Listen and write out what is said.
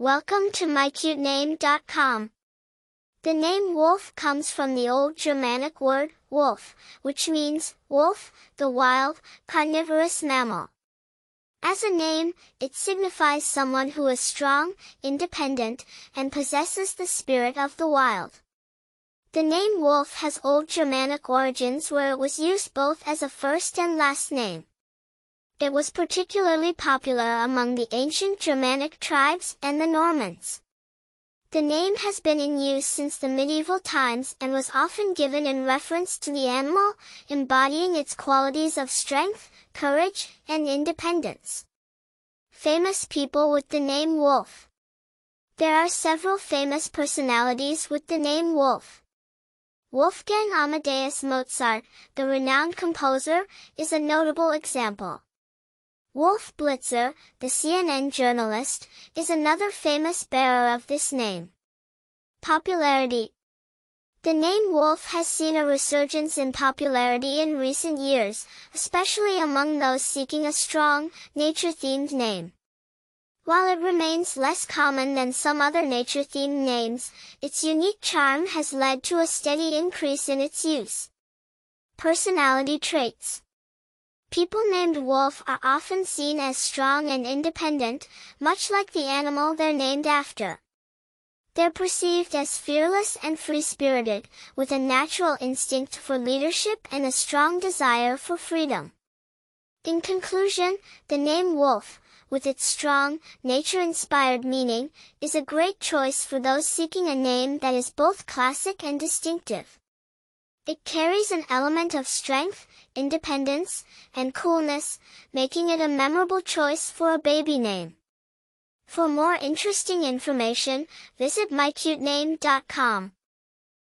Welcome to mycutename.com. The name wolf comes from the old Germanic word, wolf, which means, wolf, the wild, carnivorous mammal. As a name, it signifies someone who is strong, independent, and possesses the spirit of the wild. The name wolf has old Germanic origins where it was used both as a first and last name. It was particularly popular among the ancient Germanic tribes and the Normans. The name has been in use since the medieval times and was often given in reference to the animal, embodying its qualities of strength, courage, and independence. Famous people with the name Wolf. There are several famous personalities with the name Wolf. Wolfgang Amadeus Mozart, the renowned composer, is a notable example. Wolf Blitzer, the CNN journalist, is another famous bearer of this name. Popularity The name Wolf has seen a resurgence in popularity in recent years, especially among those seeking a strong, nature-themed name. While it remains less common than some other nature-themed names, its unique charm has led to a steady increase in its use. Personality traits People named wolf are often seen as strong and independent, much like the animal they're named after. They're perceived as fearless and free-spirited, with a natural instinct for leadership and a strong desire for freedom. In conclusion, the name wolf, with its strong, nature-inspired meaning, is a great choice for those seeking a name that is both classic and distinctive. It carries an element of strength, independence, and coolness, making it a memorable choice for a baby name. For more interesting information, visit mycutename.com.